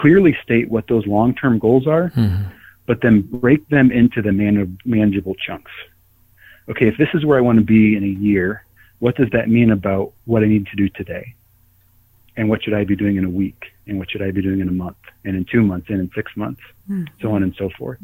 clearly state what those long term goals are, mm-hmm. but then break them into the man- manageable chunks. Okay, if this is where I want to be in a year, what does that mean about what I need to do today? And what should I be doing in a week? And what should I be doing in a month? And in two months? And in six months? Mm-hmm. So on and so forth.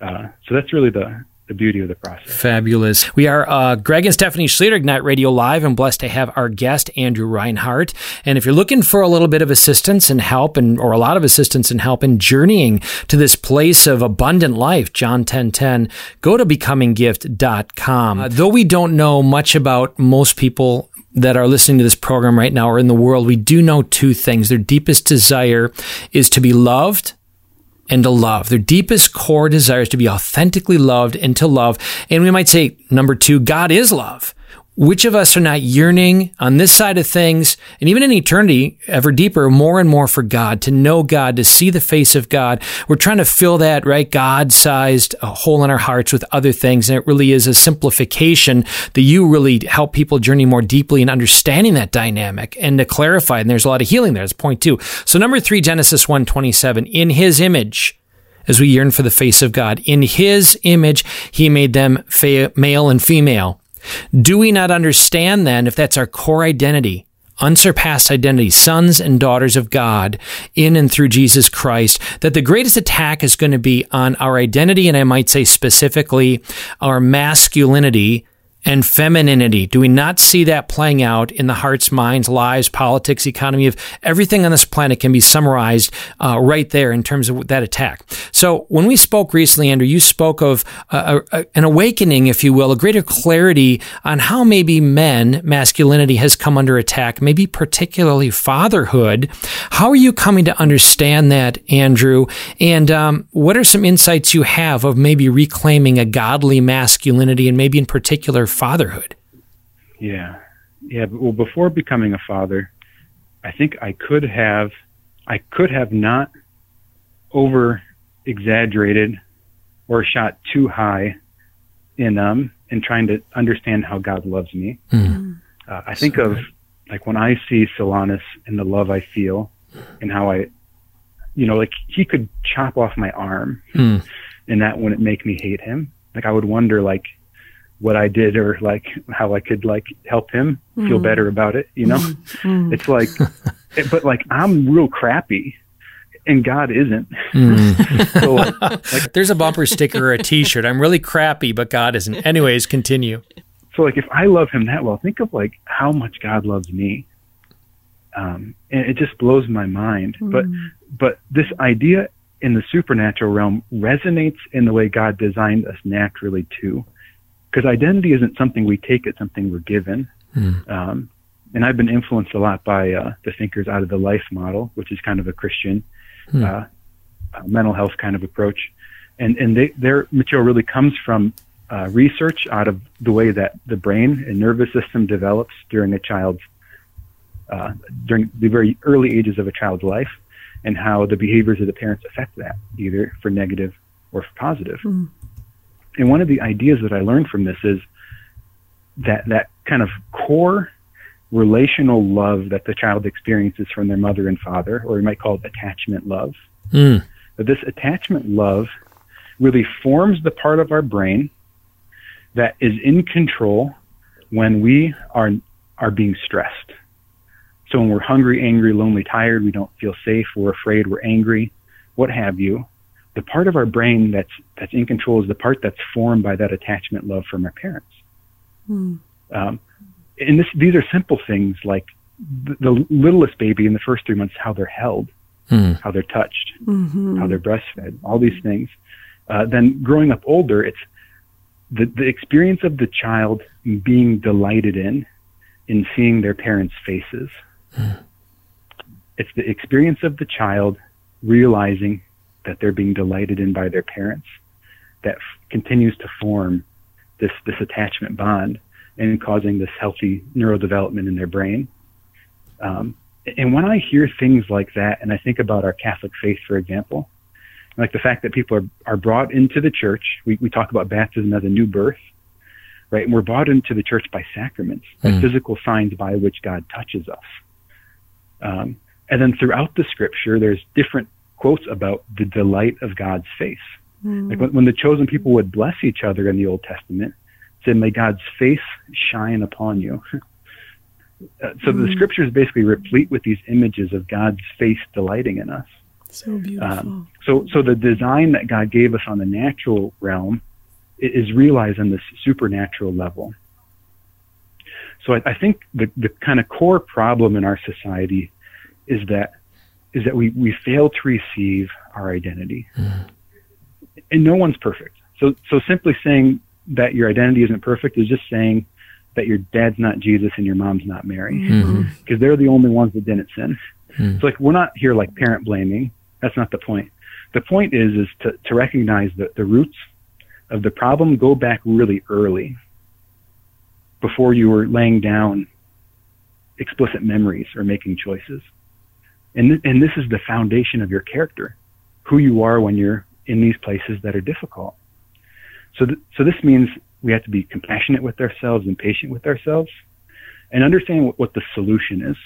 Uh, so that's really the, the beauty of the process. Fabulous. We are uh, Greg and Stephanie Schlueter, Ignite Radio Live, and blessed to have our guest, Andrew Reinhardt. And if you're looking for a little bit of assistance and help, and or a lot of assistance and help in journeying to this place of abundant life, John 10 10, go to becominggift.com. Uh, though we don't know much about most people that are listening to this program right now or in the world, we do know two things. Their deepest desire is to be loved and to love. Their deepest core desires to be authentically loved and to love. And we might say, number two, God is love. Which of us are not yearning on this side of things and even in eternity ever deeper more and more for god to know god to see the face of god we're trying to fill that right god-sized uh, hole in our hearts with other things and it really is a simplification that you really help people journey more deeply in understanding that dynamic and to clarify and there's a lot of healing there that's point two so number three genesis 127 in his image as we yearn for the face of God. In his image, he made them male and female. Do we not understand then, if that's our core identity, unsurpassed identity, sons and daughters of God in and through Jesus Christ, that the greatest attack is going to be on our identity, and I might say specifically our masculinity and femininity? Do we not see that playing out in the hearts, minds, lives, politics, economy of everything on this planet can be summarized uh, right there in terms of that attack? So when we spoke recently, Andrew, you spoke of uh, a, an awakening, if you will, a greater clarity on how maybe men, masculinity has come under attack, maybe particularly fatherhood. How are you coming to understand that, Andrew? And um, what are some insights you have of maybe reclaiming a godly masculinity and maybe in particular fatherhood. Yeah. Yeah. Well, before becoming a father, I think I could have, I could have not over exaggerated or shot too high in um in trying to understand how God loves me. Mm. Uh, I think so of like when I see Solanus and the love I feel and how I, you know, like he could chop off my arm mm. and that wouldn't make me hate him. Like I would wonder like, what I did or like how I could like help him mm. feel better about it, you know? Mm. It's like but like I'm real crappy and God isn't. Mm. so, like, There's a bumper sticker or a t-shirt. I'm really crappy, but God isn't. Anyways, continue. So like if I love him that well, think of like how much God loves me. Um, and it just blows my mind. Mm. But but this idea in the supernatural realm resonates in the way God designed us naturally too because identity isn't something we take; it's something we're given. Mm. Um, and I've been influenced a lot by uh, the thinkers out of the life model, which is kind of a Christian mm. uh, uh, mental health kind of approach. And and they, their material really comes from uh, research out of the way that the brain and nervous system develops during a child's uh, during the very early ages of a child's life, and how the behaviors of the parents affect that, either for negative or for positive. Mm. And one of the ideas that I learned from this is that that kind of core relational love that the child experiences from their mother and father, or we might call it attachment love. Mm. But this attachment love really forms the part of our brain that is in control when we are are being stressed. So when we're hungry, angry, lonely, tired, we don't feel safe, we're afraid, we're angry, what have you, the part of our brain that's that's in control is the part that's formed by that attachment love from our parents. Mm. Um, and this, these are simple things like the, the, littlest baby in the first three months, how they're held, mm. how they're touched, mm-hmm. how they're breastfed, all these things. Uh, then growing up older, it's the, the experience of the child being delighted in, in seeing their parents' faces. Mm. It's the experience of the child realizing that they're being delighted in by their parents that f- continues to form this this attachment bond and causing this healthy neurodevelopment in their brain. Um, and when I hear things like that, and I think about our Catholic faith, for example, like the fact that people are, are brought into the church, we, we talk about baptism as a new birth, right? And we're brought into the church by sacraments, by mm. physical signs by which God touches us. Um, and then throughout the scripture, there's different quotes about the delight of God's face. Mm. Like when, when, the chosen people would bless each other in the Old Testament, said, "May God's face shine upon you." uh, so mm. the scripture is basically replete with these images of God's face delighting in us. So beautiful. Um, so, so the design that God gave us on the natural realm is realized on this supernatural level. So I, I think the, the kind of core problem in our society is that is that we, we fail to receive our identity. Mm. And no one's perfect. So, so simply saying that your identity isn't perfect is just saying that your dad's not Jesus and your mom's not Mary. Because mm-hmm. they're the only ones that didn't sin. Mm. So like we're not here like parent blaming. That's not the point. The point is is to, to recognize that the roots of the problem go back really early. before you were laying down explicit memories or making choices. And, th- and this is the foundation of your character, who you are when you're in these places that are difficult. So, th- so this means we have to be compassionate with ourselves and patient with ourselves and understand what, what the solution is.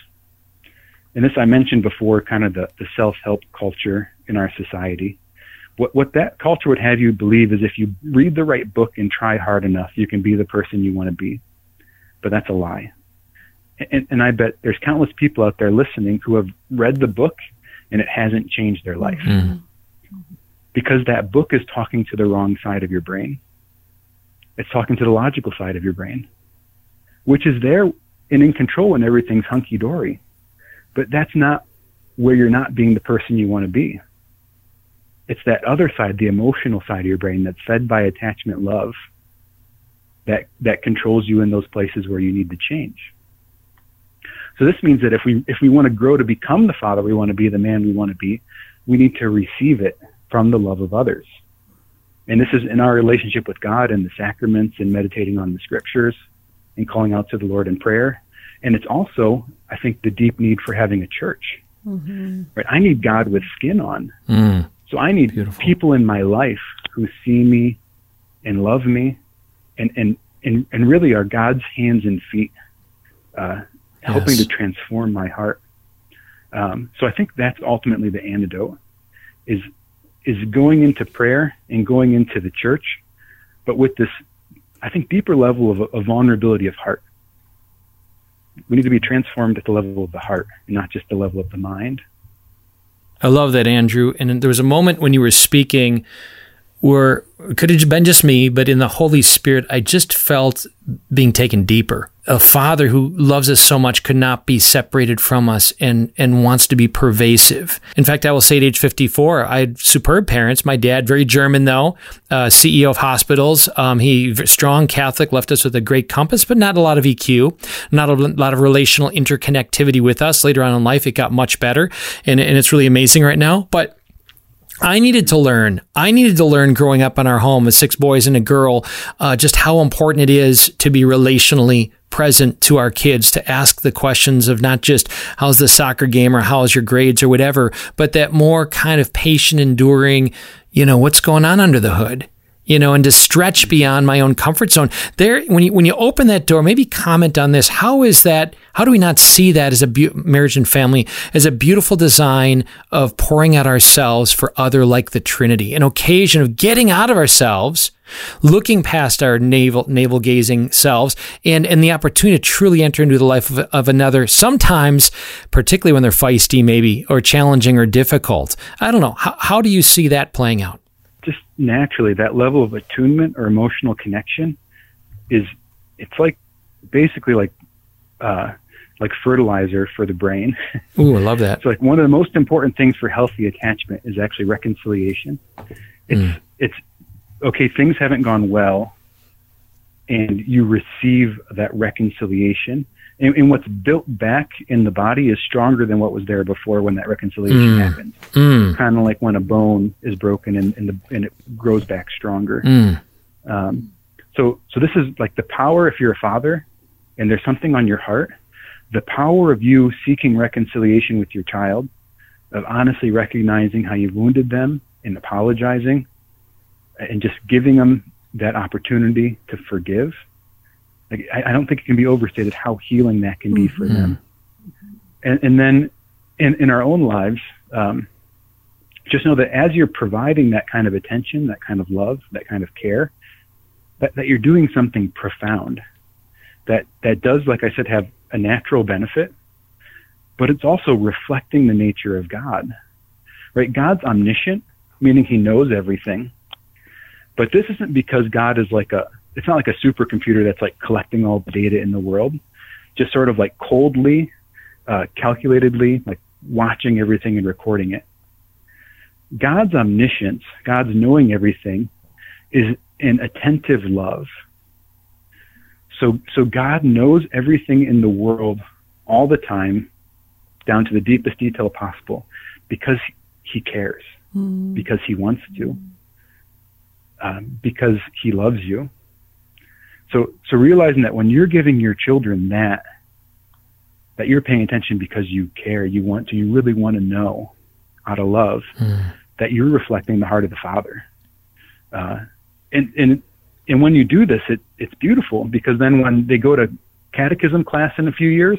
And this I mentioned before, kind of the, the self-help culture in our society. What, what that culture would have you believe is if you read the right book and try hard enough, you can be the person you want to be. But that's a lie. And, and I bet there's countless people out there listening who have read the book and it hasn't changed their life. Mm-hmm. Because that book is talking to the wrong side of your brain. It's talking to the logical side of your brain, which is there and in control when everything's hunky dory. But that's not where you're not being the person you want to be. It's that other side, the emotional side of your brain that's fed by attachment love that, that controls you in those places where you need to change. So this means that if we if we want to grow to become the father we want to be, the man we want to be, we need to receive it from the love of others. And this is in our relationship with God and the sacraments and meditating on the scriptures and calling out to the Lord in prayer. And it's also, I think, the deep need for having a church. Mm-hmm. Right? I need God with skin on. Mm. So I need Beautiful. people in my life who see me and love me and, and, and, and really are God's hands and feet uh, helping to transform my heart. Um, so I think that's ultimately the antidote is is going into prayer and going into the church, but with this, I think, deeper level of, of vulnerability of heart. We need to be transformed at the level of the heart, and not just the level of the mind. I love that, Andrew. And there was a moment when you were speaking where could have been just me, but in the Holy Spirit, I just felt being taken deeper. A father who loves us so much could not be separated from us and, and wants to be pervasive. In fact, I will say at age 54, I had superb parents. My dad, very German though, uh, CEO of hospitals. Um, he strong Catholic, left us with a great compass, but not a lot of EQ, not a lot of relational interconnectivity with us. Later on in life, it got much better and, and it's really amazing right now. But I needed to learn. I needed to learn growing up in our home with six boys and a girl, uh, just how important it is to be relationally present to our kids to ask the questions of not just how's the soccer game? or how's your grades? or whatever, but that more kind of patient, enduring, you know, what's going on under the hood you know, and to stretch beyond my own comfort zone. There, when you when you open that door, maybe comment on this. How is that? How do we not see that as a be- marriage and family as a beautiful design of pouring out ourselves for other like the Trinity, an occasion of getting out of ourselves, looking past our navel navel gazing selves, and and the opportunity to truly enter into the life of, of another. Sometimes, particularly when they're feisty, maybe or challenging or difficult. I don't know. How, how do you see that playing out? Just naturally that level of attunement or emotional connection is it's like basically like uh, like fertilizer for the brain. Ooh, I love that. so like one of the most important things for healthy attachment is actually reconciliation. It's mm. it's okay, things haven't gone well and you receive that reconciliation and, and, what's built back in the body is stronger than what was there before when that reconciliation mm. happened. Mm. Kind of like when a bone is broken and, and, the, and it grows back stronger. Mm. Um, so, so this is like the power if you're a father and there's something on your heart, the power of you seeking reconciliation with your child, of honestly recognizing how you wounded them and apologizing and just giving them that opportunity to forgive like, I, I, don't think it can be overstated how healing that can be mm-hmm. for them. And, and then in, in our own lives, um, just know that as you're providing that kind of attention, that kind of love, that kind of care, that, that you're doing something profound that, that does, like I said, have a natural benefit, but it's also reflecting the nature of God, right? God's omniscient, meaning he knows everything. But this isn't because God is like a, it's not like a supercomputer that's like collecting all the data in the world, just sort of like coldly, uh, calculatedly, like watching everything and recording it. God's omniscience, God's knowing everything, is an attentive love. So, so God knows everything in the world all the time, down to the deepest detail possible, because He cares, mm. because He wants to, um, because He loves you, So, so realizing that when you're giving your children that, that you're paying attention because you care, you want to, you really want to know out of love, mm. that you're reflecting the heart of the Father. Uh, and, and, and when you do this, it, it's beautiful because then when they go to catechism class in a few years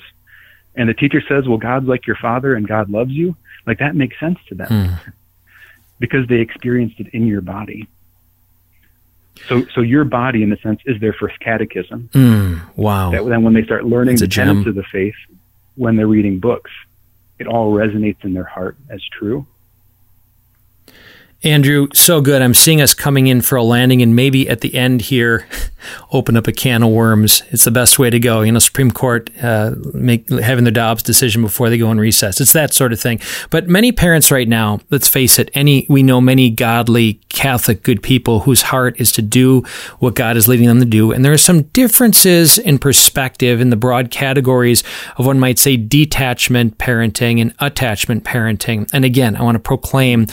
and the teacher says, well, God's like your father and God loves you, like that makes sense to them mm. because they experienced it in your body. So, so your body, in a sense, is their first catechism. Mm, wow. That then, when they start learning the tenets of the faith, when they're reading books, it all resonates in their heart as true. Andrew, so good. I'm seeing us coming in for a landing, and maybe at the end here, open up a can of worms. It's the best way to go. You know, Supreme Court uh, make having their Dobbs decision before they go in recess. It's that sort of thing. But many parents right now, let's face it, any we know many godly Catholic good people whose heart is to do what God is leading them to do, and there are some differences in perspective in the broad categories of one might say detachment parenting and attachment parenting. And again, I want to proclaim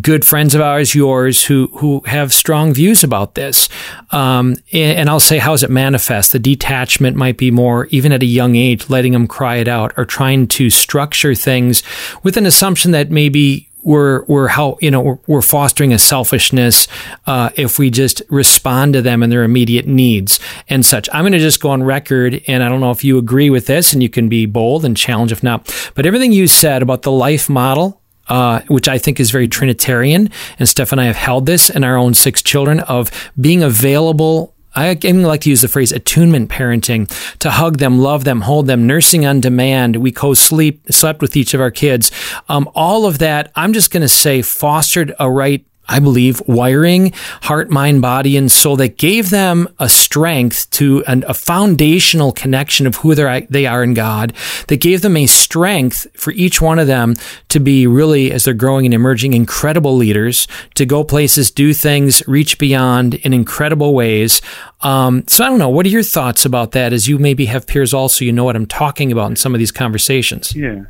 good friends friends of ours, yours, who who have strong views about this. Um, and I'll say, how does it manifest? The detachment might be more, even at a young age, letting them cry it out, or trying to structure things with an assumption that maybe we're we're how you know we're, we're fostering a selfishness uh, if we just respond to them and their immediate needs and such. I'm going to just go on record, and I don't know if you agree with this, and you can be bold and challenge if not. But everything you said about the life model uh, which I think is very Trinitarian. And Steph and I have held this in our own six children of being available. I even like to use the phrase attunement parenting to hug them, love them, hold them, nursing on demand. We co-sleep, slept with each of our kids. Um, all of that, I'm just going to say fostered a right I believe, wiring, heart, mind, body, and soul that gave them a strength to an, a foundational connection of who they are in God, that gave them a strength for each one of them to be really, as they're growing and emerging, incredible leaders, to go places, do things, reach beyond in incredible ways. Um, so I don't know. What are your thoughts about that as you maybe have peers also, you know what I'm talking about in some of these conversations? Yeah.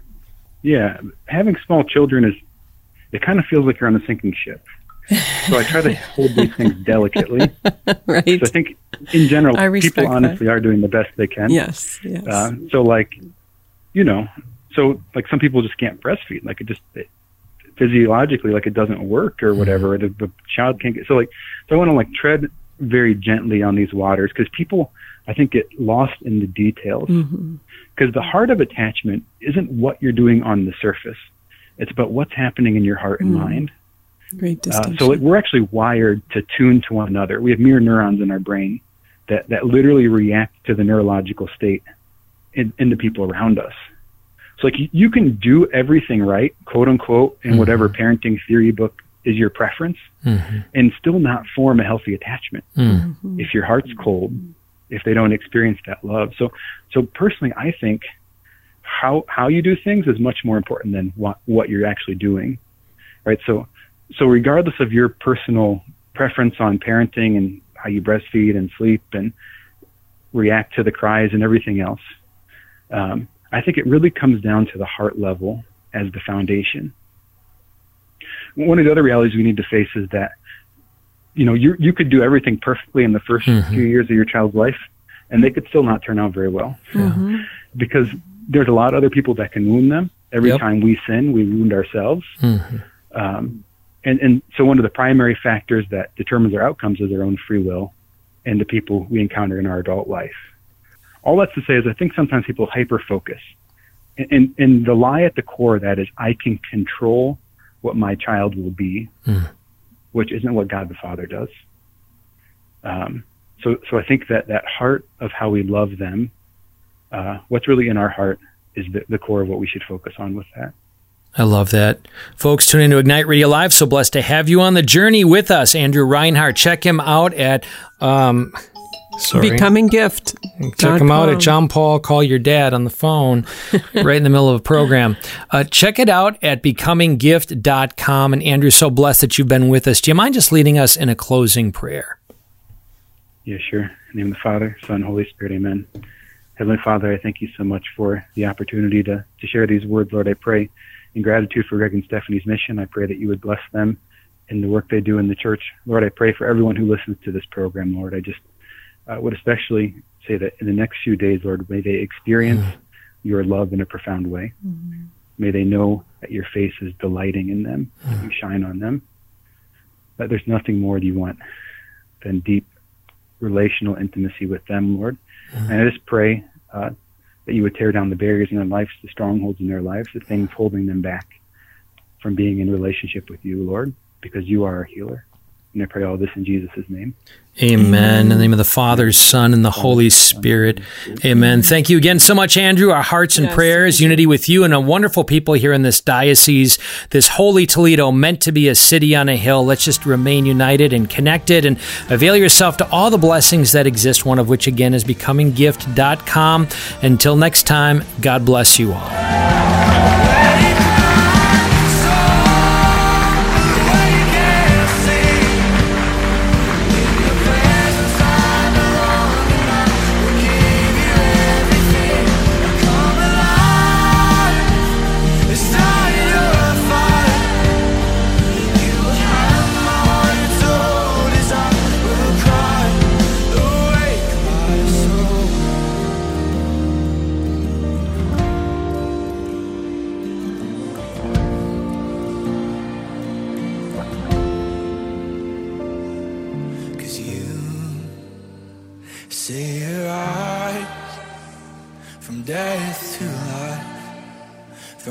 Yeah. Having small children is, it kind of feels like you're on a sinking ship so I try to hold these things delicately. right. So I think in general, people honestly that. are doing the best they can. Yes. Yes. Uh, so like, you know, so like some people just can't breastfeed. Like it just it, physiologically, like it doesn't work or whatever. Mm-hmm. The, the child can't get. So like, so I want to like tread very gently on these waters because people, I think, get lost in the details. Because mm-hmm. the heart of attachment isn't what you're doing on the surface. It's about what's happening in your heart and mm. mind. Great distinction. Uh, so it, we're actually wired to tune to one another. We have mirror neurons in our brain that, that literally react to the neurological state in, in the people around us. So like you, you can do everything right, quote unquote, in mm-hmm. whatever parenting theory book is your preference, mm-hmm. and still not form a healthy attachment mm-hmm. if your heart's cold, if they don't experience that love. So, so personally, I think how how you do things is much more important than what what you're actually doing, right? So, so regardless of your personal preference on parenting and how you breastfeed and sleep and react to the cries and everything else, um, I think it really comes down to the heart level as the foundation. One of the other realities we need to face is that, you know, you you could do everything perfectly in the 1st mm-hmm. few years of your child's life, and they could still not turn out very well, mm-hmm. because there's a lot of other people that can wound them. Every yep. time we sin, we wound ourselves. Mm-hmm. Um, and, and so one of the primary factors that determines our outcomes is our own free will and the people we encounter in our adult life. All that's to say is I think sometimes people hyper focus. And, and, and, the lie at the core of that is I can control what my child will be, mm. which isn't what God the Father does. Um, so, so I think that that heart of how we love them, uh, what's really in our heart is the, the core of what we should focus on with that. I love that. Folks, tune into Ignite Radio Live. So blessed to have you on the journey with us, Andrew Reinhardt. Check him out at um, sorry. Becoming Gift. Check him out at John Paul Call Your Dad on the phone right in the middle of a program. Uh, check it out at becominggift.com. And Andrew, so blessed that you've been with us. Do you mind just leading us in a closing prayer? Yeah, sure. In the name of the Father, Son, Holy Spirit, amen. Heavenly Father, I thank you so much for the opportunity to, to share these words, Lord. I pray in gratitude for Greg and Stephanie's mission, I pray that you would bless them in the work they do in the church. Lord, I pray for everyone who listens to this program, Lord. I just uh, would especially say that in the next few days, Lord, may they experience mm. your love in a profound way. Mm. May they know that your face is delighting in them, mm. you shine on them, that there's nothing more that you want than deep relational intimacy with them, Lord. And I just pray uh, that you would tear down the barriers in their lives, the strongholds in their lives, the things holding them back from being in relationship with you, Lord, because you are our healer. And I pray all this in Jesus' name. Amen. In the name of the Father, Son, and the Holy Spirit. Amen. Thank you again so much, Andrew. Our hearts and yes, prayers, unity with you and a wonderful people here in this diocese, this holy Toledo, meant to be a city on a hill. Let's just remain united and connected and avail yourself to all the blessings that exist, one of which again is becominggift.com. Until next time, God bless you all.